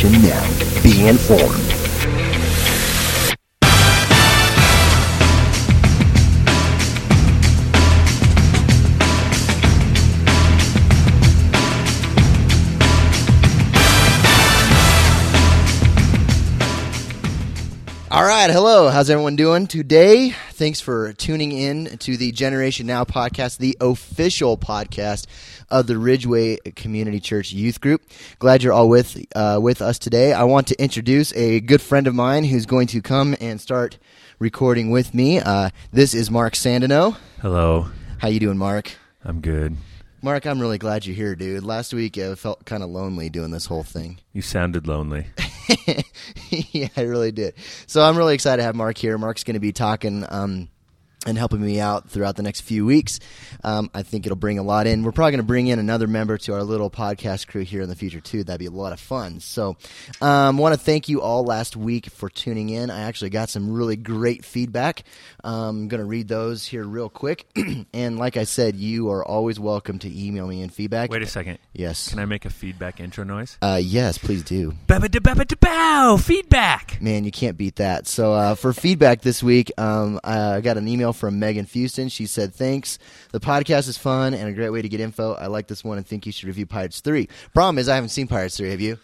Generation Now. Be informed. Right, hello. How's everyone doing today? Thanks for tuning in to the Generation Now podcast, the official podcast of the Ridgway Community Church Youth Group. Glad you're all with uh, with us today. I want to introduce a good friend of mine who's going to come and start recording with me. Uh, this is Mark Sandeno. Hello. How you doing, Mark? I'm good. Mark, I'm really glad you're here, dude. Last week I felt kind of lonely doing this whole thing. You sounded lonely. yeah, I really did. So I'm really excited to have Mark here. Mark's going to be talking um, and helping me out throughout the next few weeks. Um, I think it'll bring a lot in. We're probably going to bring in another member to our little podcast crew here in the future too. That'd be a lot of fun. So, um, want to thank you all last week for tuning in. I actually got some really great feedback. Um, I'm going to read those here real quick. and like I said, you are always welcome to email me in feedback. Wait a second. Yes. Can I make a feedback intro noise? Uh, yes, please do. Bow feedback. Man, you can't beat that. So uh, for feedback this week, um, I got an email from Megan Fuston. She said, "Thanks. The podcast is fun and a great way to get info. I like this one and think you should review Pirates 3. Problem is, I haven't seen Pirates 3. Have you?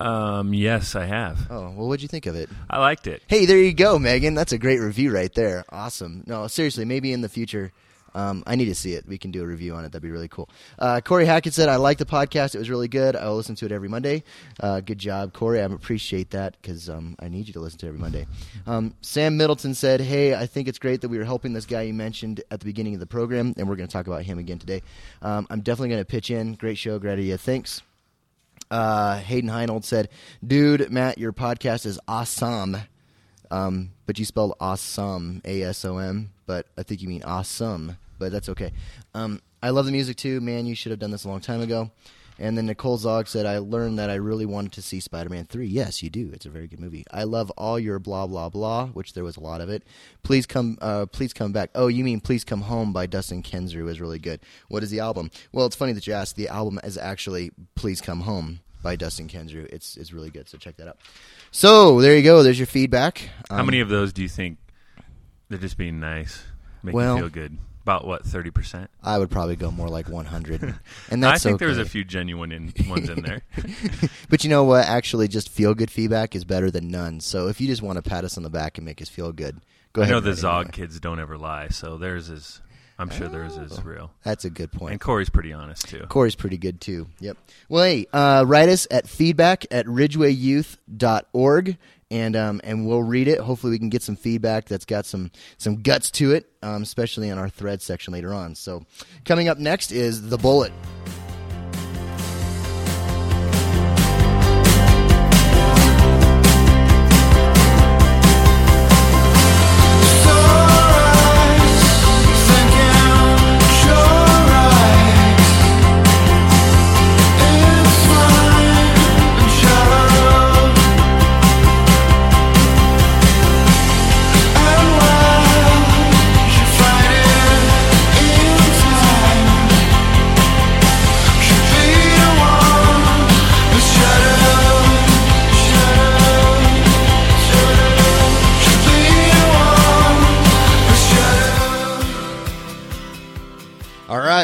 Um, yes, I have. Oh, well, what'd you think of it? I liked it. Hey, there you go, Megan. That's a great review right there. Awesome. No, seriously, maybe in the future. Um, I need to see it. We can do a review on it. That'd be really cool. Uh, Corey Hackett said, I like the podcast. It was really good. I'll listen to it every Monday. Uh, good job, Corey. I appreciate that because um, I need you to listen to it every Monday. Um, Sam Middleton said, Hey, I think it's great that we were helping this guy you mentioned at the beginning of the program, and we're going to talk about him again today. Um, I'm definitely going to pitch in. Great show. Great idea. Thanks. Uh, Hayden Heinold said, Dude, Matt, your podcast is awesome. Um, but you spelled awesome, A S O M, but I think you mean awesome, but that's okay. Um, I love the music too. Man, you should have done this a long time ago. And then Nicole Zog said, I learned that I really wanted to see Spider Man 3. Yes, you do. It's a very good movie. I love all your blah, blah, blah, which there was a lot of it. Please come uh, please come back. Oh, you mean Please Come Home by Dustin Kensrue is really good. What is the album? Well, it's funny that you asked. The album is actually Please Come Home by Dustin Kensrue. It's, it's really good, so check that out. So there you go. There's your feedback. How Um, many of those do you think they're just being nice, make Well- you feel good? About what, thirty percent? I would probably go more like 100. And that's I think there's okay. a few genuine in, ones in there. But you know what? Actually, just feel good feedback is better than none. So if you just want to pat us on the back and make us feel good, go I ahead. I know the Zog anyway. kids don't ever lie, so theirs is. I'm sure theirs Oh. is real. That's a good point. And Corey's pretty honest too. Corey's pretty good too. Yep. Well, hey, uh, write us at feedback at ridgewayyouth.org and um, and we'll read it. Hopefully, we can get some feedback that's got some some guts to it, um, especially in our thread section later on. So, coming up next is the bullet.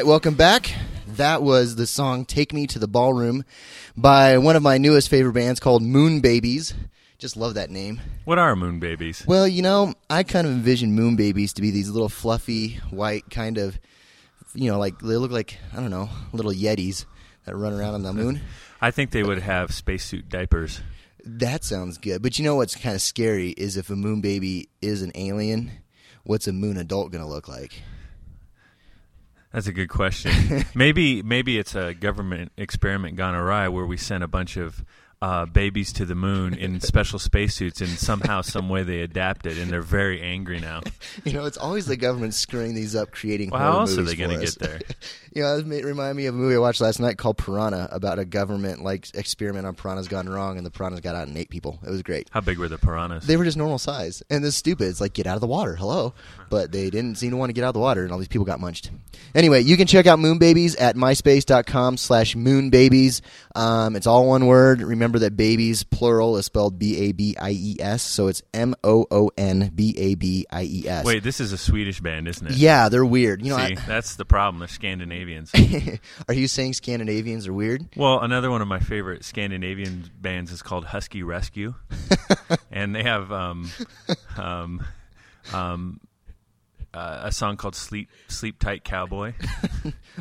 Welcome back. That was the song "Take Me to the Ballroom" by one of my newest favorite bands called Moonbabies. Just love that name. What are moon babies? Well, you know, I kind of envision Moon Babies to be these little fluffy white kind of, you know, like they look like I don't know, little yetis that run around on the uh, moon. I think they would have spacesuit diapers. That sounds good. But you know what's kind of scary is if a moon baby is an alien, what's a moon adult going to look like? That's a good question. maybe maybe it's a government experiment gone awry where we sent a bunch of uh, babies to the moon in special spacesuits, and somehow, some way, they adapted, and they're very angry now. You know, it's always the government screwing these up, creating Well, how else are they going to get there? You know, it remind me of a movie I watched last night called Piranha about a government like experiment on piranhas gone wrong, and the piranhas got out and ate people. It was great. How big were the piranhas? They were just normal size, and this stupid. It's like get out of the water, hello. But they didn't seem to want to get out of the water, and all these people got munched. Anyway, you can check out Moonbabies at myspace.com/slash Moonbabies. Um, it's all one word. Remember. that babies plural is spelled B A B I E S, so it's M O O N B A B I E S. Wait, this is a Swedish band, isn't it? Yeah, they're weird. You know, See, that's the problem. They're Scandinavians. Are you saying Scandinavians are weird? well, another one of my favorite Scandinavian bands is called Husky Rescue, and they have um, um, um, uh, a song called "Sleep Sleep Tight Cowboy."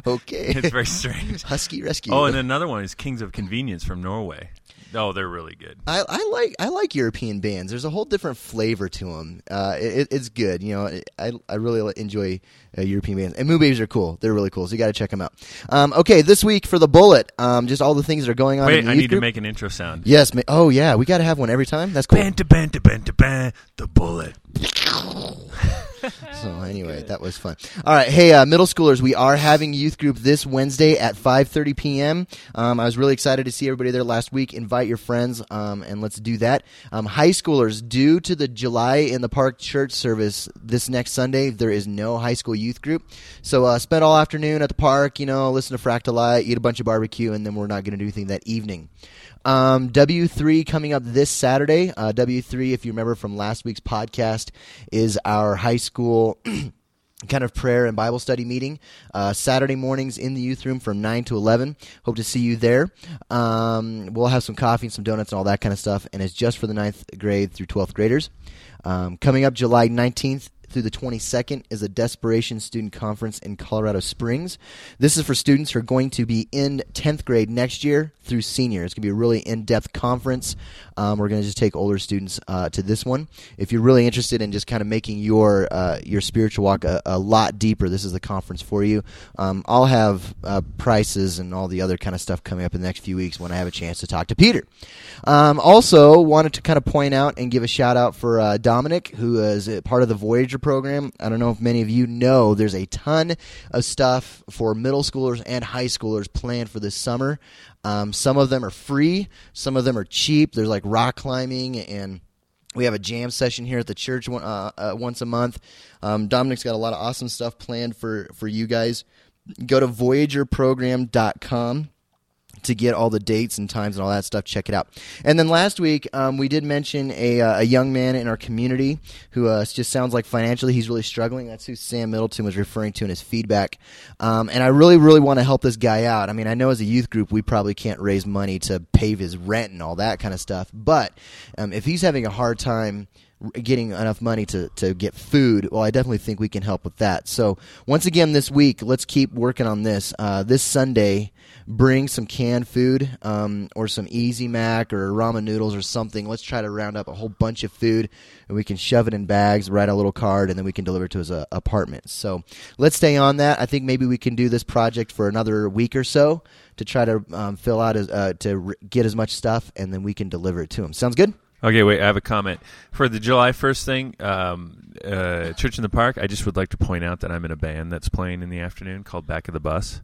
Okay. It's very strange. Husky Rescue. Oh, and another one is Kings of Convenience from Norway. Oh, they're really good. I, I like I like European bands. There's a whole different flavor to them. Uh, it, it's good. You know, I I really enjoy uh, European bands. And Moonbabies are cool. They're really cool. So you got to check them out. Um, okay, this week for the Bullet, um, just all the things that are going on. Wait, I need group. to make an intro sound. Yes. Ma- oh yeah, we got to have one every time. That's cool. Bam, to bam, to bam, to bam, the bullet. So anyway, that was fun. All right, hey, uh, middle schoolers, we are having youth group this Wednesday at 5:30 p.m. Um, I was really excited to see everybody there last week. Invite your friends, um, and let's do that. Um, high schoolers, due to the July in the Park church service this next Sunday, there is no high school youth group. So uh, spend all afternoon at the park. You know, listen to Fractali, eat a bunch of barbecue, and then we're not going to do anything that evening. Um, W3 coming up this Saturday. Uh, W3, if you remember from last week's podcast, is our high school. kind of prayer and Bible study meeting uh, Saturday mornings in the youth room from 9 to 11. Hope to see you there. Um, we'll have some coffee and some donuts and all that kind of stuff, and it's just for the ninth grade through 12th graders. Um, coming up July 19th through the 22nd is a Desperation Student Conference in Colorado Springs. This is for students who are going to be in 10th grade next year through senior. It's going to be a really in depth conference. Um, we're going to just take older students uh, to this one. If you're really interested in just kind of making your uh, your spiritual walk a, a, lot deeper, this is the conference for you. Um, I'll have uh, prices and all the other kind of stuff coming up in the next few weeks when I have a chance to talk to Peter. Um, also, wanted to kind of point out and give a shout out for uh, Dominic, who is part of the Voyager program. I don't know if many of you know, there's a ton of stuff for middle schoolers and high schoolers planned for this summer. Um, some of them are free, some of them are cheap. There's like rock climbing and we have a jam session here at the church one, uh, uh, once a month. Um, Dominic's got a lot of awesome stuff planned for, for you guys. Go to voyagerprogram.com to get all the dates and times and all that stuff, check it out. And then last week, um, we did mention a, uh, a young man in our community who uh, just sounds like financially he's really struggling. That's who Sam Middleton was referring to in his feedback. Um, and I really, really want to help this guy out. I mean, I know as a youth group, we probably can't raise money to pay his rent and all that kind of stuff. But um, if he's having a hard time, getting enough money to, to get food, well, I definitely think we can help with that. So, once again, this week, let's keep working on this. Uh, this Sunday, bring some canned food um, or some Easy Mac or ramen noodles or something. Let's try to round up a whole bunch of food and we can shove it in bags, write a little card, and then we can deliver it to his uh, apartment. So, let's stay on that. I think maybe we can do this project for another week or so to try to um, fill out, his, uh, to get as much stuff, and then we can deliver it to him. Sounds good? Okay, wait. I have a comment for the July first thing. Um, uh, Church in the Park. I just would like to point out that I'm in a band that's playing in the afternoon called Back of the Bus.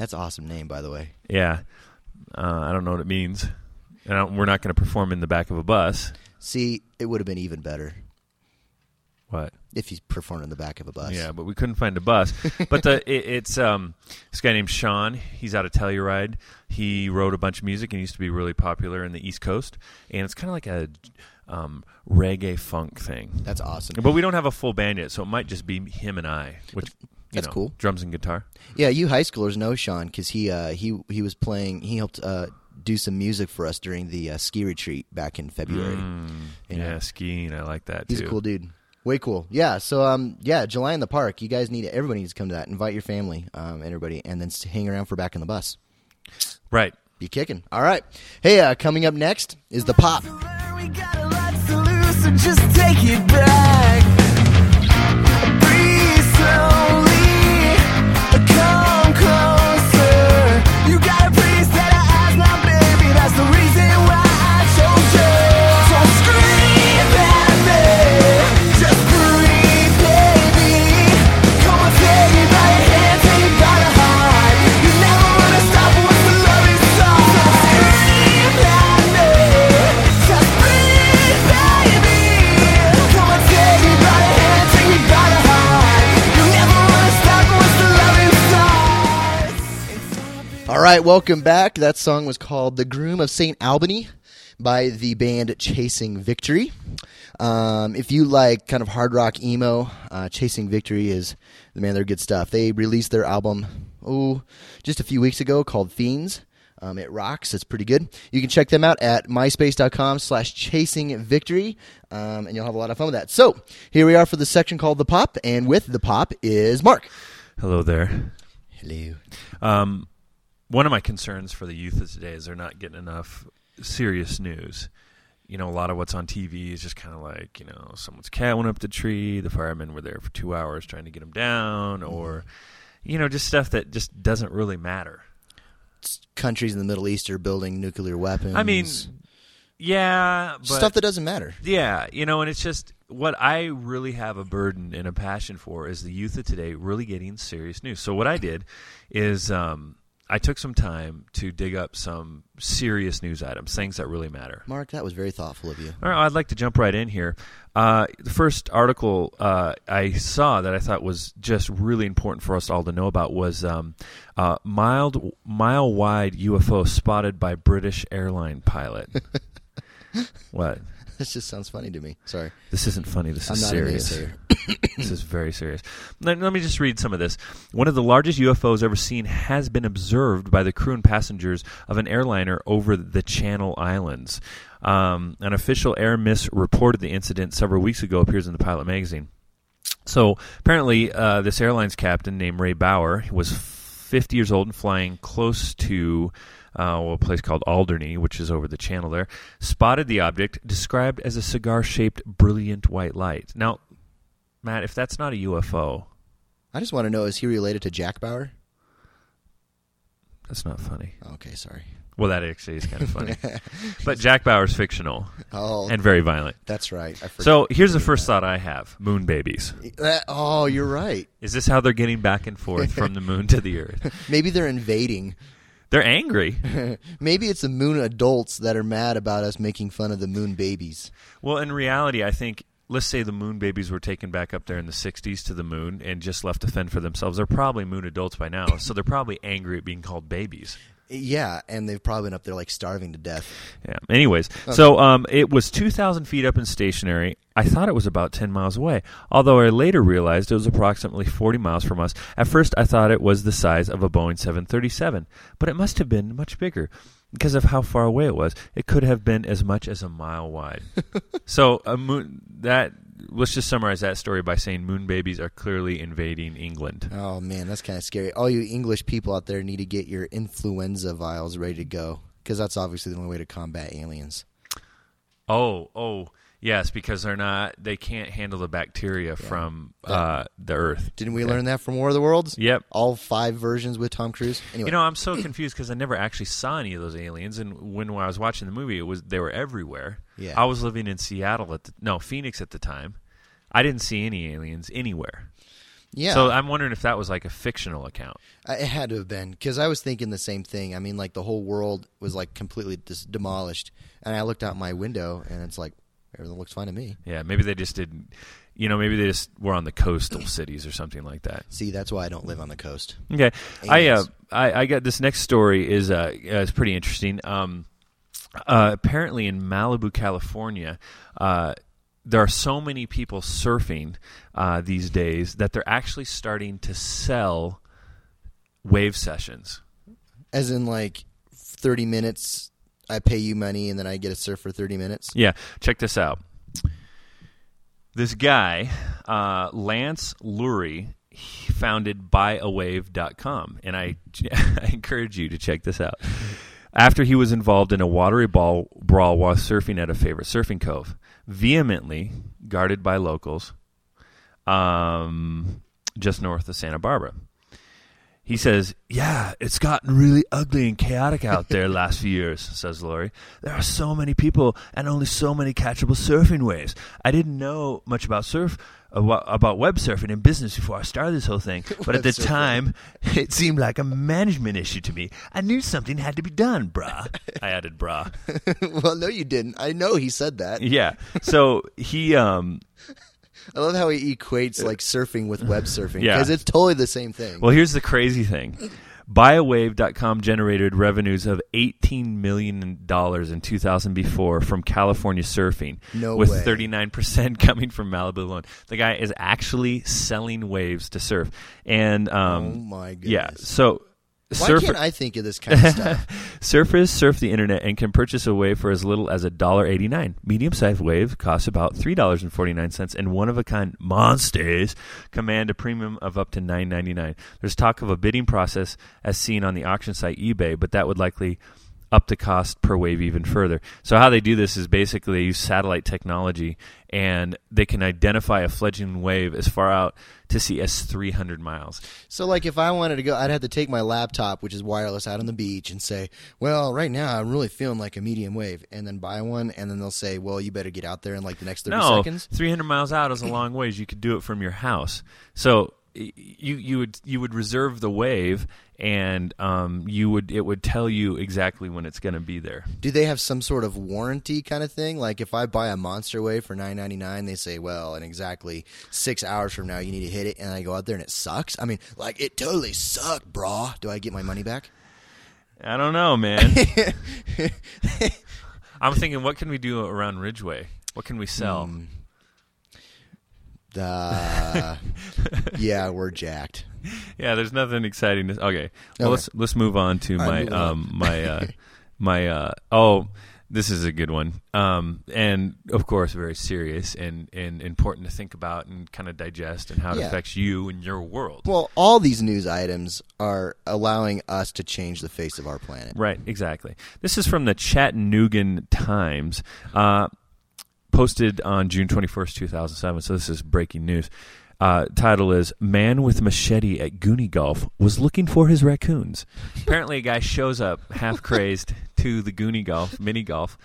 That's an awesome name, by the way. Yeah, uh, I don't know what it means, and we're not going to perform in the back of a bus. See, it would have been even better. What? If he's performed in the back of a bus. Yeah, but we couldn't find a bus. but the it, it's um this guy named Sean. He's out of Telluride. He wrote a bunch of music and used to be really popular in the East Coast. And it's kind of like a um, reggae funk thing. That's awesome. But we don't have a full band yet, so it might just be him and I. Which that's know, cool. Drums and guitar. Yeah, you high schoolers know Sean because he uh, he he was playing. He helped uh, do some music for us during the uh, ski retreat back in February. Mm, You yeah, know. skiing. I like that He's too. a cool dude. Way cool. Yeah. So um yeah, July in the park. You guys need everybody needs to come to that. Invite your family, um, everybody, and then hang around for back in the bus. Right. Be kicking. All right. Hey, uh, coming up next is the pop. Right, welcome back. That song was called "The Groom of Saint Albany" by the band Chasing Victory. Um, if you like kind of hard rock emo, uh, Chasing Victory is the man, they're good stuff. They released their album oh just a few weeks ago called Fiends. Um, it rocks. It's pretty good. You can check them out at myspace.com slash chasing victory, um, and you'll have a lot of fun with that. So here we are for the section called The Pop, and with The Pop is Mark. Hello there. Hello. Um, one of my concerns for the youth of today is they're not getting enough serious news. You know, a lot of what's on TV is just kind of like, you know, someone's cat went up the tree, the firemen were there for two hours trying to get him down, or, you know, just stuff that just doesn't really matter. Countries in the Middle East are building nuclear weapons. I mean, yeah, but stuff that doesn't matter. Yeah, you know, and it's just what I really have a burden and a passion for is the youth of today really getting serious news. So what I did is um, I took some time to dig up some serious news items, things that really matter. Mark, that was very thoughtful of you. All right, I'd like to jump right in here. Uh, the first article uh, I saw that I thought was just really important for us all to know about was um, uh, mild, mile wide UFO spotted by British airline pilot. what? This just sounds funny to me. Sorry. This isn't funny. This I'm is serious. this is very serious. Let, let me just read some of this. One of the largest UFOs ever seen has been observed by the crew and passengers of an airliner over the Channel Islands. Um, an official Air Miss reported the incident several weeks ago. Appears in the Pilot magazine. So apparently, uh, this airline's captain named Ray Bauer was 50 years old and flying close to uh, well, a place called Alderney, which is over the channel there, spotted the object described as a cigar-shaped brilliant white light. Now, Matt, if that's not a UFO, I just want to know: is he related to Jack Bauer? that's not funny. Okay, sorry. Well, that actually is kind of funny. but Jack Bauer's fictional Oh, and very violent. that's right. I. So here's the first thought I have: moon babies. That- oh, you're right. Is this how they're getting back and forth from the moon to the Earth? Maybe they're invading. They're angry. Maybe it's the moon adults that are mad about us making fun of the moon babies. Well, in reality, I think let's say the moon babies were taken back up there in the 60s to the moon and just left to fend for themselves. They're probably moon adults by now, so they're probably angry at being called babies. Yeah, and they've probably been up there like starving to death. Yeah. Anyways, so um, it was 2,000 feet up and stationary. I thought it was about 10 miles away, although I later realized it was approximately 40 miles from us. At first, I thought it was the size of a Boeing 737, but it must have been much bigger. Because of how far away it was, it could have been as much as a mile wide. so, a moon, that let's just summarize that story by saying moon babies are clearly invading England. Oh man, that's kind of scary. All you English people out there need to get your influenza vials ready to go because that's obviously the only way to combat aliens. Oh, oh, yes, because they're not, they can't handle the bacteria from uh, the Earth. Didn't we learn that from War of the Worlds? Yep. All five versions with Tom Cruise. Anyway, You know, I'm so confused because I never actually saw any of those aliens, and when, when I was watching the movie, it was they were everywhere. Yeah. I was living in Seattle at the no Phoenix at the time. I didn't see any aliens anywhere. yeah. So I'm wondering if that was like a fictional account. It had to have been because I was thinking the same thing. I mean, like the whole world was like completely dis- demolished, and I looked out my window, and it's like everything looks fine to me. Yeah, maybe they just didn't. You know, maybe they just were on the coastal cities or something like that. See, that's why I don't live on the coast. Okay, I uh, I, I got this next story is uh, uh is pretty interesting. Um, uh, apparently in Malibu, California, uh, there are so many people surfing uh, these days that they're actually starting to sell wave sessions. As in, like thirty minutes, I pay you money, and then I get a surf for thirty minutes. Yeah, check this out. This guy, uh, Lance Lurie, founded buyawave.com, and I, I encourage you to check this out. After he was involved in a watery ball brawl while surfing at a favorite surfing cove, vehemently guarded by locals, um, just north of Santa Barbara. He says, Yeah, it's gotten really ugly and chaotic out there last few years, says Lurie. There are so many people and only so many catchable surfing waves. I didn't know much about surf uh, about web surfing and business before I started this whole thing, but at the surfing. time, it seemed like a management issue to me. I knew something had to be done, brah. I added brah. well, no, you didn't. I know he said that. Yeah. So he um I love how he equates like surfing with web surfing Yeah. because it's totally the same thing. Well, here's the crazy thing. buyawave.com generated revenues of $18 million in 2004 from California surfing, No with way. 39% coming from Malibu alone. The guy is actually selling waves to surf. And um, Oh my goodness. yeah, so Why can't I think of this kind of stuff? Surfers surf the internet and can purchase a wave for as little as $1.89. Medium-sized wave costs about $3.49, and one-of-a-kind monsters command a premium of up to $9.99. There's talk of a bidding process as seen on the auction site eBay, but that would likely up the cost per wave even further. So how they do this is basically they use satellite technology and they can identify a fledgling wave as far out to sea as 300 miles. So, like, if I wanted to go, I'd have to take my laptop, which is wireless, out on the beach and say, "Well, right now I'm really feeling like a medium wave," and then buy one, and then they'll say, "Well, you better get out there in like the next thirty no, seconds." 300 miles out is a long ways. You could do it from your house. So you you would you would reserve the wave, and um, you would it would tell you exactly when it's going to be there. Do they have some sort of warranty kind of thing? Like, if I buy a monster wave for nine ninety nine, they say, "Well, in exactly six hours from now, you need to hit it," and I go out there and it sucks. I mean, like, it totally sucked, brah. Do I get my money back? I don't know, man. I'm thinking, what can we do around Ridgway? What can we sell? Hmm. Uh, yeah, we're jacked. Yeah, there's nothing exciting. To, okay, well Okay. let's let's move on to my right, moving on. um my uh my uh oh this is a good one um and of course very serious and and important to think about and kind of digest and how it Yeah. affects you and your world. Well, all these news items are allowing us to change the face of our planet. Right, exactly. This is from the Chattanoogan Times, uh, posted on June 21st, 2007. So this is breaking news. Uh, title is Man with Machete at Goony Golf was looking for his raccoons. Apparently, a guy shows up half crazed to the Goony Golf, mini golf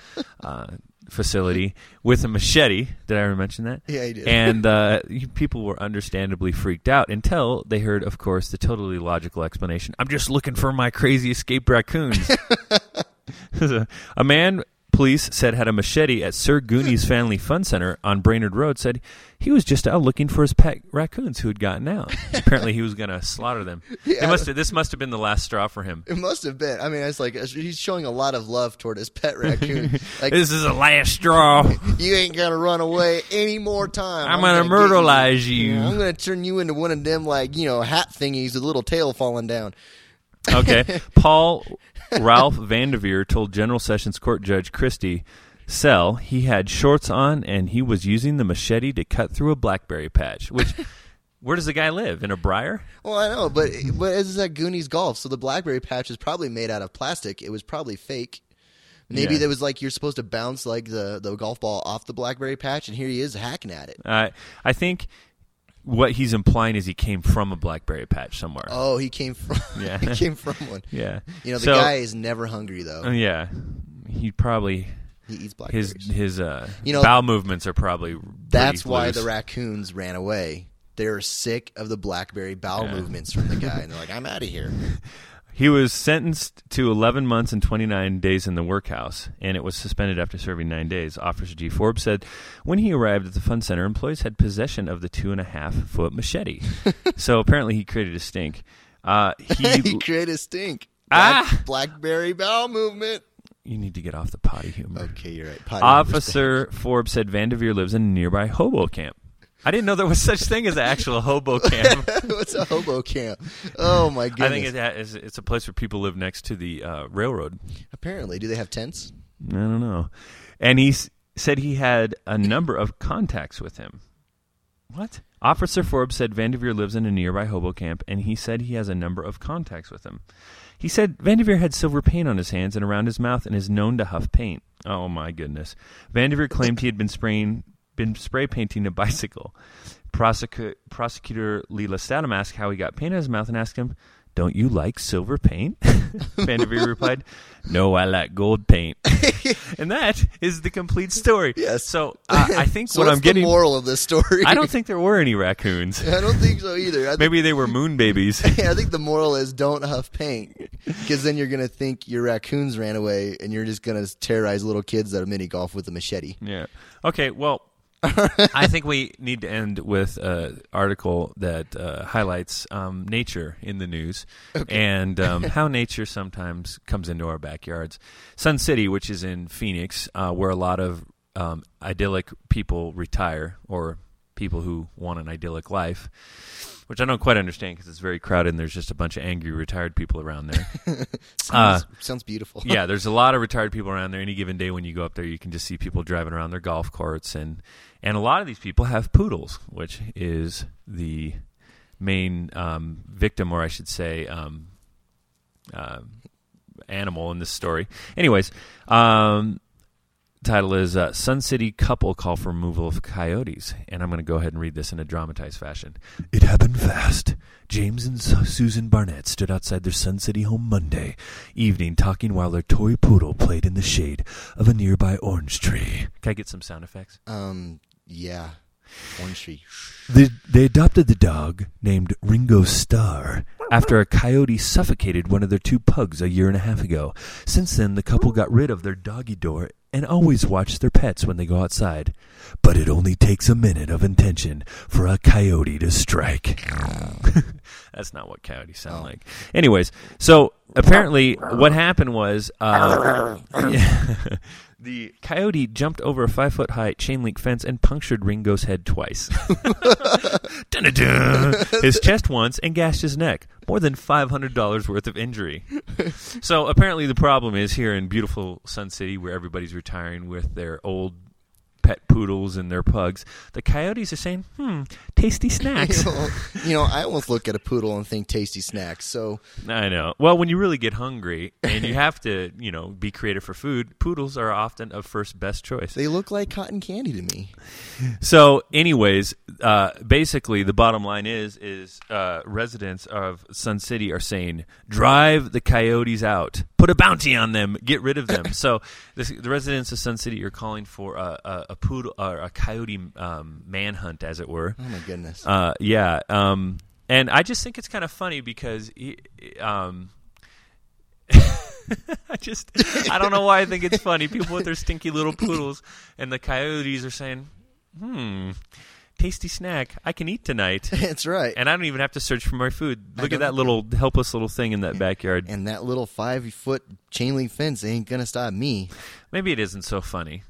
uh, facility with a machete. Did I ever mention that? Yeah, I did. And uh, people were understandably freaked out until they heard, of course, the totally logical explanation. I'm just looking for my crazy escaped raccoons. a man police said had a machete at Sir Goony's Family Fun Center on Brainerd Road said he was just out looking for his pet raccoons who had gotten out. Apparently, he was going to slaughter them. Yeah. Must have, this must have been the last straw for him. It must have been. I mean, it's like he's showing a lot of love toward his pet raccoon. Like This is the last straw. you ain't gonna run away any more time. I'm gonna get myrtleize you. Yeah, I'm gonna turn you into one of them like you know hat thingies with a little tail falling down. Okay. Paul Ralph Vanderveer told General Sessions Court Judge Christie Sell he had shorts on and he was using the machete to cut through a blackberry patch. Which, where does the guy live? In a briar? Well, I know, but but it's at Goonies Golf, so the BlackBerry patch is probably made out of plastic. It was probably fake. Maybe Yeah. there was like you're supposed to bounce like the, the golf ball off the BlackBerry patch, and here he is hacking at it. Uh, I think what he's implying is he came from a blackberry patch somewhere. Oh, he came from Yeah. he came from one. yeah. You know, the So- guy is never hungry though. uh, yeah. He probably He eats his blackberries. his uh You know, bowel movements are probably That's why loose. the raccoons ran away. They're sick of the blackberry bowel Yeah. movements from the guy, and they're like, "I'm out of here." He was sentenced to 11 months and 29 days in the workhouse, and it was suspended after serving nine days. Officer G. Forbes said when he arrived at the fun center, employees had possession of the two and a half foot machete. so apparently he created a stink. Uh, he he, created a stink. Ah! Blackberry bowel movement. you need to get off the potty humor. Okay, you're right. Potty Officer Forbes said Vanderveer lives in a nearby hobo camp. I didn't know there was such thing as an actual hobo camp. What's a hobo camp? Oh my goodness! I think it ha- is- it's a place where people live next to the uh, railroad. Apparently, do they have tents? I don't know. And he s- said he had a number of contacts with him. What? Officer Forbes said Vanderveer lives in a nearby hobo camp, and he said he has a number of contacts with him. He said Vanderveer had silver paint on his hands and around his mouth and is known to huff paint. Oh my goodness. Vanderveer claimed he had been spraying been spray painting a bicycle. Prosecu- prosecutor Leela Statham asked how he got paint in his mouth and asked him, Don't you like silver paint? Vanderveer replied, No, I like gold paint. and that is the complete story. Yes. So uh, I think So what I'm getting. the moral of this story? I don't think there were any raccoons. I don't think so either. Think, Maybe they were moon babies. I think the moral is don't huff paint, because then you're gonna think your raccoons ran away, and you're just gonna terrorize little kids that are mini golf with a machete. yeah. Okay. Well, I think we need to end with an article that uh, highlights um, nature in the news and um, how nature sometimes comes into our backyards. Sun City, which is in Phoenix, uh, where a lot of um, idyllic people retire or people who want an idyllic life, which I don't quite understand because it's very crowded and there's just a bunch of angry retired people around there. Uh, sounds, sounds beautiful. yeah, there's a lot of retired people around there. Any given day when you go up there, you can just see people driving around their golf carts, and and a lot of these people have poodles, which is the main um, victim, or I should say, um, uh, animal in this story. Anyways, um, title is uh, Sun City couple call for removal of coyotes, and I'm going to go ahead and read this in a dramatized fashion. It happened fast. James and Su- Susan Barnett stood outside their Sun City home Monday evening, talking while their toy poodle played in the shade of a nearby orange tree. Can I get some sound effects? Um. Yeah. Orange tree. They, they adopted the dog named Ringo Starr after a coyote suffocated one of their two pugs a year and a half ago. Since then, the couple got rid of their doggy door and always watch their pets when they go outside. But it only takes a minute of intention for a coyote to strike. That's not what coyotes sound Oh. like. Anyways, so apparently what happened was uh, the coyote jumped over a five foot high chain link fence and punctured Ringo's head twice. Dun-dun-dun. his chest once and gashed his neck. More than $500 worth of injury. So apparently the problem is here in beautiful Sun City where everybody's retiring with their old pet poodles and their pugs. The coyotes are saying, hmm, tasty snacks. you, know, you know, I almost look at a poodle and think tasty snacks. So I know. Well, when you really get hungry and you have to, you know, be creative for food, poodles are often a first best choice. they look like cotton candy to me. So, anyways, uh, basically, the bottom line is is uh, residents of Sun City are saying, drive the coyotes out, put a bounty on them, get rid of them. so, this, the residents of Sun City are calling for a, a, a poodle or a coyote um, manhunt, as it were. Oh my goodness. Uh, yeah, um, and I just think it's kind of funny because he, um, I just I don't know why I think it's funny. People with their stinky little poodles and the coyotes are saying, "Hmm, tasty snack I can eat tonight." That's right. And I don't even have to search for my food. Look at that little helpless little thing in that backyard. and that little five foot chain link fence ain't gonna stop me. Maybe it isn't so funny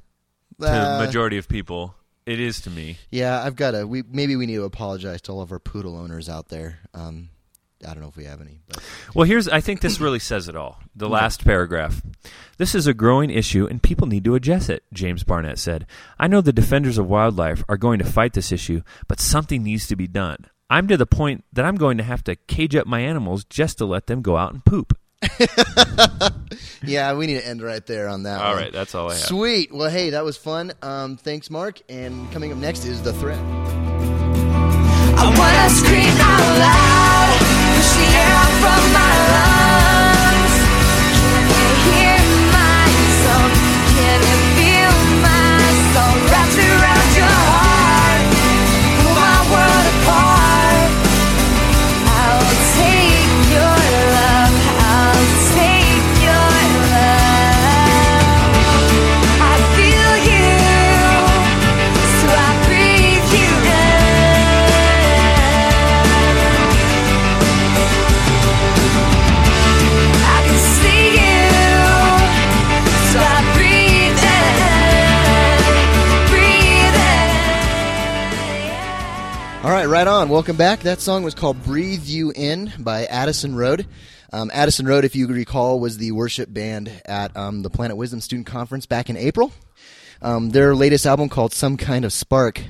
Uh, the majority of people. It is to me. Yeah, I've got to. We maybe we need to apologize to all of our poodle owners out there. Um, I don't know if we have any, but Well, here's I think this really says it all. The last paragraph. This is a growing issue and people need to address it, James Barnett said. I know the defenders of wildlife are going to fight this issue, but something needs to be done. I'm to the point that I'm going to have to cage up my animals just to let them go out and poop. yeah, we need to end right there on that. All one. right, that's all I have. Sweet. Well, hey, that was fun. Um, thanks, Mark. And coming up next is the threat. I wanna scream out loud, push the air from my lungs. Right, on. Welcome back. That song was called "Breathe You In" by Addison Road. Um, Addison Road, if you recall, was the worship band at um, the Planet Wisdom Student Conference back in April. Um, their latest album, called "Some Kind of Spark,"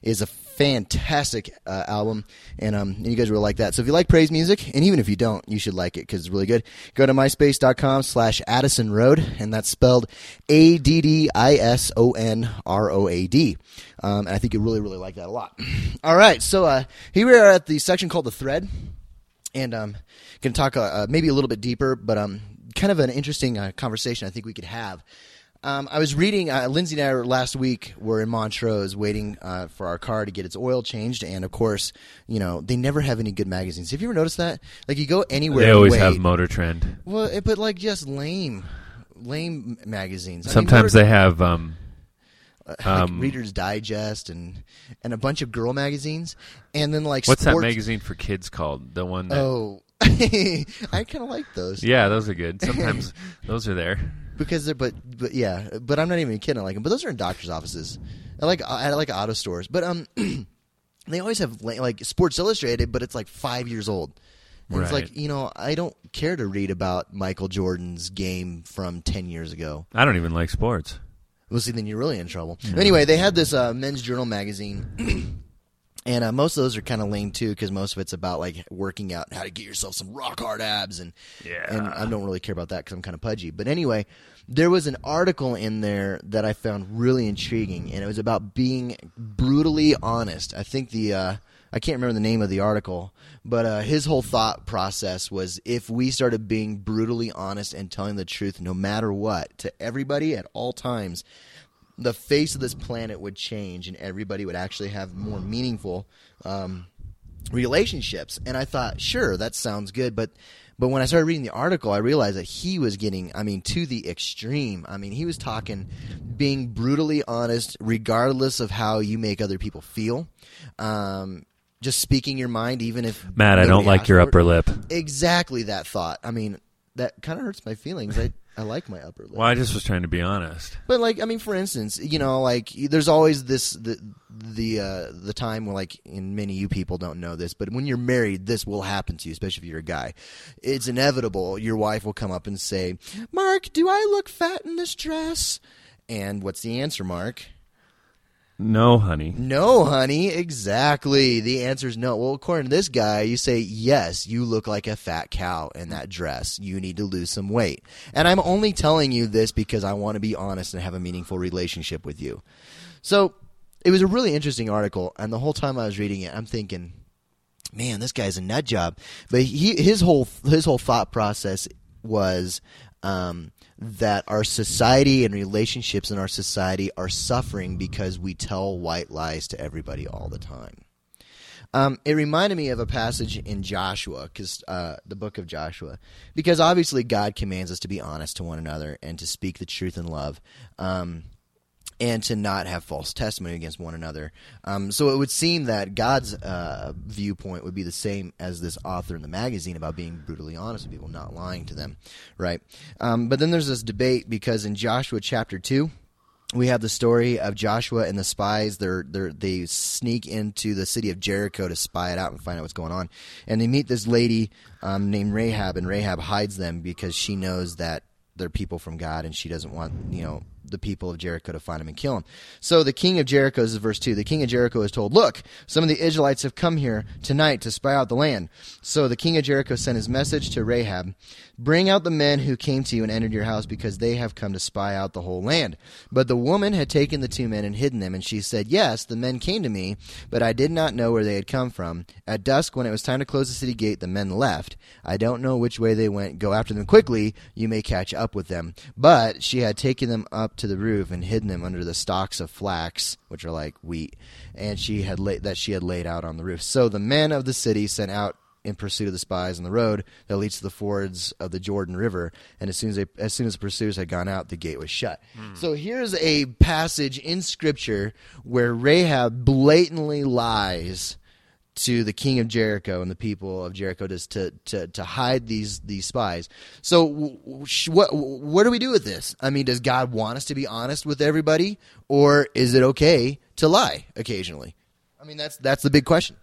is a fantastic uh, album, and um, and you guys will like that. So if you like praise music, and even if you don't, you should like it because it's really good. Go to myspace.com slash Addison Road, and that's spelled A D D I S O N R O A D. Um, and I think you really, really like that a lot. All right, so uh, here we are at the section called the thread, and um, going to talk uh, uh, maybe a little bit deeper, but um, kind of an interesting uh, conversation I think we could have. Um, I was reading. Uh, Lindsay and I were, last week were in Montrose waiting uh, for our car to get its oil changed, and of course, you know they never have any good magazines. Have you ever noticed that? Like you go anywhere, They always wait- have Motor Trend. well, it, but like just lame, lame magazines. I mean, Sometimes Motor- they have um, like Um, Reader's Digest and and a bunch of girl magazines, and then like What's that magazine for kids called? The one that. Oh, I kind of like those. Yeah, those are good. Sometimes those are there. Because they're but but yeah, but I'm not even kidding. I like them, but those are in doctors' offices. I like I like auto stores, but um, they always have like, Sports Illustrated, but it's like five years old. And It's like you know I don't care to read about Michael Jordan's game from ten years ago. I don't even like sports. Well, see, then you're really in trouble. Anyway, they had this uh, men's journal magazine, and uh, most of those are kind of lame too, because most of it's about like working out, how to get yourself some rock hard abs, and Yeah. and I don't really care about that because I'm kind of pudgy. But anyway, there was an article in there that I found really intriguing, and it was about being brutally honest. I think the uh, I can't remember the name of the article, but uh, his whole thought process was if we started being brutally honest and telling the truth, no matter what, to everybody at all times, the face of this planet would change, and everybody would actually have more meaningful. Um, relationships and i thought sure that sounds good but but when i started reading the article i realized that he was getting i mean to the extreme. I mean he was talking being brutally honest regardless of how you make other people feel. Um just speaking your mind even if Matt, I don't like your upper lip. exactly that thought. I mean that kind of hurts my feelings. I i like my upper lip Well, I just was trying to be honest. but like, I mean, for instance, you know, like there's always this the the uh, the time where like, and many of you people don't know this, but when you're married, this will happen to you, especially if you're a guy. It's inevitable. Your wife will come up and say, "Mark, do I look fat in this dress?" And what's the answer, Mark? No, honey. No, honey. Exactly. The answer is no. Well, according to this guy, you say, yes, you look like a fat cow in that dress. You need to lose some weight. And I'm only telling you this because I want to be honest and have a meaningful relationship with you. So it was a really interesting article. And the whole time I was reading it, I'm thinking, man, this guy's a nut job. But he, his whole his whole thought process was um, that our society and relationships in our society are suffering because we tell white lies to everybody all the time. Um, it reminded me of a passage in Joshua, because uh, the book of Joshua, because obviously God commands us to be honest to one another and to speak the truth in love. Um, and to not have false testimony against one another. Um, so it would seem that God's uh, viewpoint would be the same as this author in the magazine about being brutally honest with people, not lying to them, right? Um, but then there's this debate because in Joshua chapter 2, we have the story of Joshua and the spies. They're, they're, they sneak into the city of Jericho to spy it out and find out what's going on. And they meet this lady um, named Rahab, and Rahab hides them because she knows that they're people from God, and she doesn't want you know the people of Jericho to find him and kill him. So the king of Jericho is verse two. The king of Jericho is told, "Look, some of the Israelites have come here tonight to spy out the land." So the king of Jericho sent his message to Rahab, "Bring out the men who came to you and entered your house, because they have come to spy out the whole land." But the woman had taken the two men and hidden them, and she said, "Yes, the men came to me, but I did not know where they had come from. At dusk, when it was time to close the city gate, the men left. I don't know which way they went. Go after them quickly. You may catch up with them." But she had taken them up to the roof and hidden them under the stalks of flax, which are like wheat, and she had la- that she had laid out on the roof. So the men of the city sent out in pursuit of the spies on the road that leads to the fords of the Jordan River. And as soon as they, as soon as the pursuers had gone out, the gate was shut. Hmm. So here's a passage in Scripture where Rahab blatantly lies to the king of Jericho and the people of Jericho to to to, to hide these these spies. So what what do we do with this? I mean, does God want us to be honest with everybody, or is it okay to lie occasionally? I mean, that's that's the big question.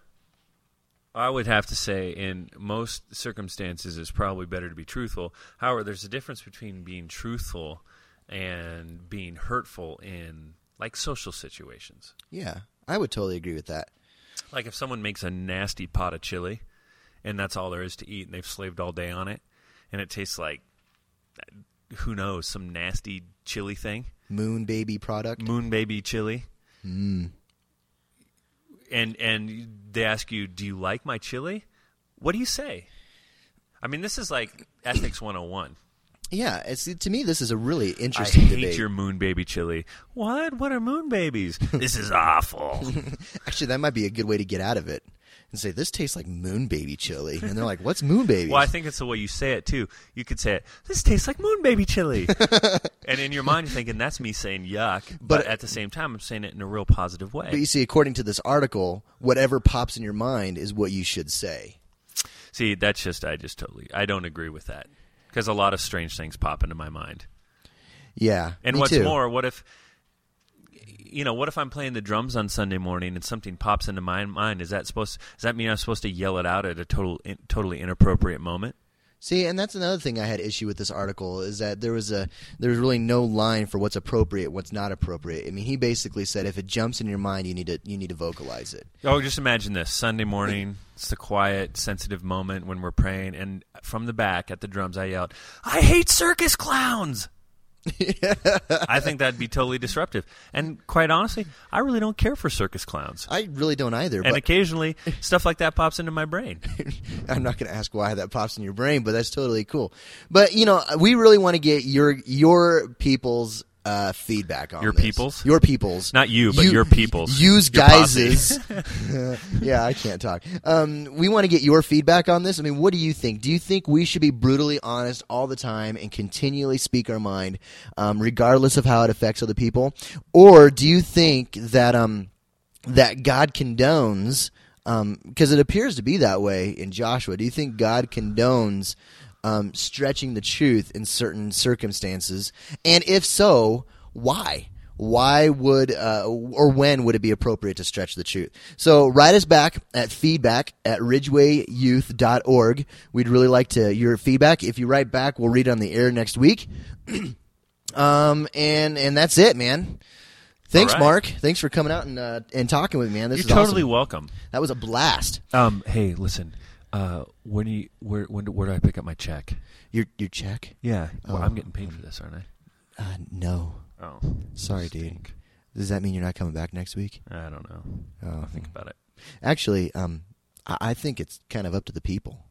I would have to say, in most circumstances, it's probably better to be truthful. However, there's a difference between being truthful and being hurtful in like social situations. Yeah, I would totally agree with that. Like if someone makes a nasty pot of chili, and that's all there is to eat, and they've slaved all day on it, and it tastes like who knows some nasty chili thing. Moon baby product. moon baby chili. Mm. And and they ask you, "Do you like my chili?" What do you say? I mean, this is like ethics 101. Yeah, it's to me this is a really interesting I hate debate. your moon baby chili. What? What are moon babies? this is awful. Actually, that might be a good way to get out of it. And say, "This tastes like Moon Baby chili," and they're like, "What's Moon Baby?" Well, I think it's the way you say it too. You could say it. This tastes like moon baby chili, and in your mind you're thinking that's me saying yuck. But, But- at the same time, I'm saying it in a real positive way. but you see, according to this article, whatever pops in your mind is what you should say. See, that's just I just totally I don't agree with that because a lot of strange things pop into my mind. Yeah, And what's too. more, what if you know, what if I'm playing the drums on Sunday morning and something pops into my mind? Is that supposed? Does that mean I'm supposed to yell it out at a total, in, totally inappropriate moment? See, and that's another thing I had issue with this article is that there was a there was really no line for what's appropriate, what's not appropriate. I mean, he basically said if it jumps in your mind, you need to you need to vocalize it. Oh, just imagine this Sunday morning. It's the quiet, sensitive moment when we're praying, and from the back at the drums, I yelled, "I hate circus clowns." I think that'd be totally disruptive. And quite honestly, I really don't care for circus clowns. I really don't either, And but occasionally, stuff like that pops into my brain. I'm not going to ask why that pops in your brain, but that's totally cool. But you know, we really want to get your your people's uh, feedback on Your this. people's? your people's, Not you, but your people's. Use Your guys's. yeah, I can't talk. Um, we want to get your feedback on this. I mean, what do you think? Do you think we should be brutally honest all the time and continually speak our mind, um, regardless of how it affects other people, or do you think that um, that God condones? Because it appears to be that way in Joshua. Do you think God condones um, stretching the truth in certain circumstances? And if so, why? Why would uh, or when would it be appropriate to stretch the truth? So write us back at feedback at ridgwayyouth.org. We'd really like to your feedback. If you write back, we'll read it on the air next week. um, and and that's it, man. Thanks, right. Mark. Thanks for coming out and uh, and talking with me, man. This You're is totally awesome. welcome. That was a blast. Um, hey, listen. Uh, when do you, where when do, where do I pick up my check? Your your check? Yeah, well, Oh. I'm getting paid for this, aren't I? Uh, no. Oh, Sorry, dude. stink. Does that mean you're not coming back next week? I don't know. Oh. I'll think about it. Actually, um, I, I think it's kind of up to the people.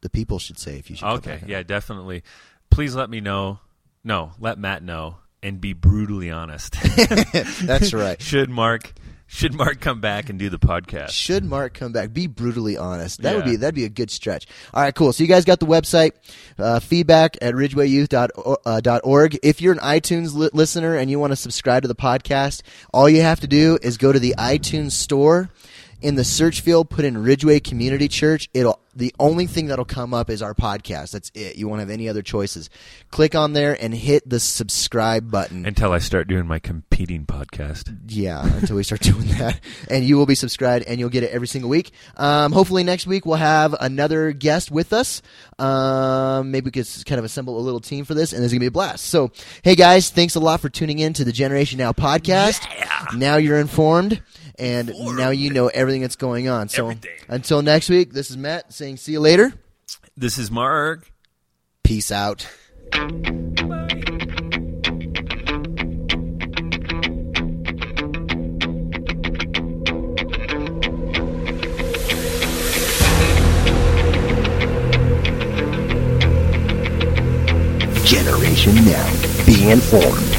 The people should say if you should. come Okay, back or yeah, definitely. Please let me know. No, let Matt know and be brutally honest. That's right. should Mark should Mark come back and do the podcast? Should Mark come back? Be brutally honest. That would be that'd be a good stretch. All right, cool. So you guys got the website, uh, feedback at ridgwayyouth.org. If you're an iTunes li- listener and you want to subscribe to the podcast, all you have to do is go to the iTunes store. In the search field, put in Ridgway Community Church. It'll the only thing that'll come up is our podcast. That's it. You won't have any other choices. Click on there and hit the subscribe button. Until I start doing my competing podcast. Yeah, until we start doing that. And you will be subscribed and you'll get it every single week. Um, hopefully next week we'll have another guest with us. Um, maybe we could kind of assemble a little team for this and it's going to be a blast. So, hey guys, thanks a lot for tuning in to the Generation Now podcast. Now you're informed and now you know everything that's going on. So Everything. until next week, this is Matt saying see you later. This is Mark. Peace out. Generation Now. Be informed.